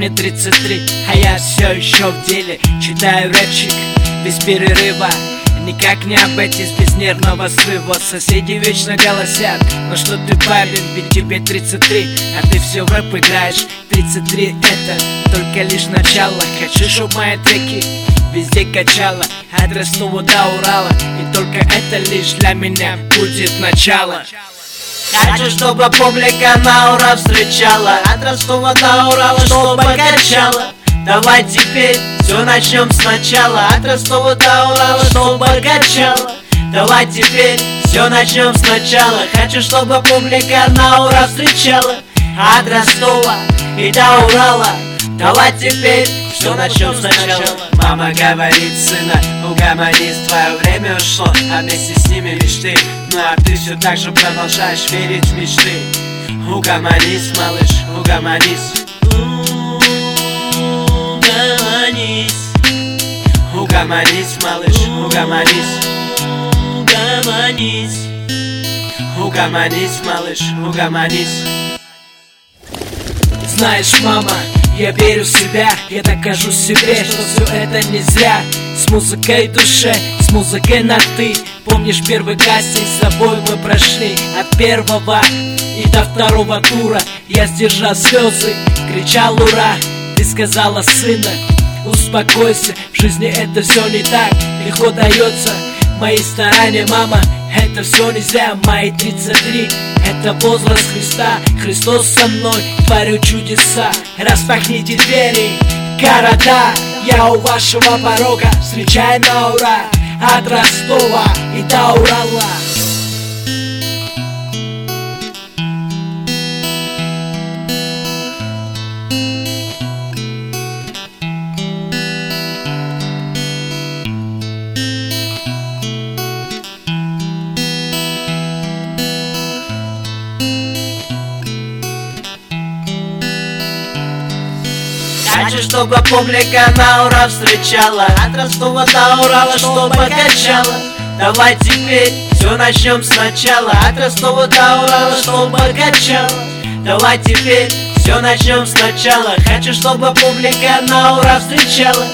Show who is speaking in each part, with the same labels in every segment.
Speaker 1: мне 33, а я все еще в деле. Читаю рэпчик без перерыва. Никак не обойтись без нервного срыва. Соседи вечно голосят Ну что ты парень, ведь тебе 33 А ты все в рэп играешь 33 это только лишь начало. Хочу, чтоб мои треки везде качало. От Ростова до Урала. И только это лишь для меня будет начало
Speaker 2: Хочу, чтобы публика на ура встречала. От Ростова до Урала, чтобы качала. Давай теперь все начнем сначала. От Ростова до Урала, чтобы качала. Давай теперь все начнем сначала. Хочу, чтобы публика на ура встречала. От Ростова и до Урала. Давай теперь все начнем сначала?
Speaker 1: Мама говорит, сына, угомонись Твое время ушло, а вместе с ними мечты. Ну а ты все так же продолжаешь верить в мечты. Угомонись, малыш, угомонись. Угомонись, малыш, угомонись.
Speaker 2: Угомонись.
Speaker 1: Угомонись, малыш, угомонись. Знаешь, мама, я верю в себя, я докажу себе, что все это не зря. С музыкой душе, с музыкой на ты Помнишь первый кастинг, с тобой мы прошли? От первого и до второго тура Я сдержал слезы, кричал ура! Ты сказала сына, успокойся В жизни это все не так легко дается Мои старания, мама, это все нельзя Мои 33, это возраст Христа. Христос со мной, творю чудеса. Распахните двери, города. Я у вашего порога, встречай на ура. От Ростова и до Урала
Speaker 2: Хочу, чтобы публика на ура встречала. От Ростова до Урала, чтобы качала Давай теперь все начнем сначала. От Ростова до Урала, чтобы качала Давай теперь все начнем сначала. Хочу, чтобы публика на ура встречала.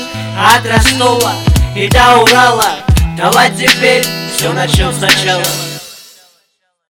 Speaker 2: От Ростова и до Урала. Давай теперь все начнем сначала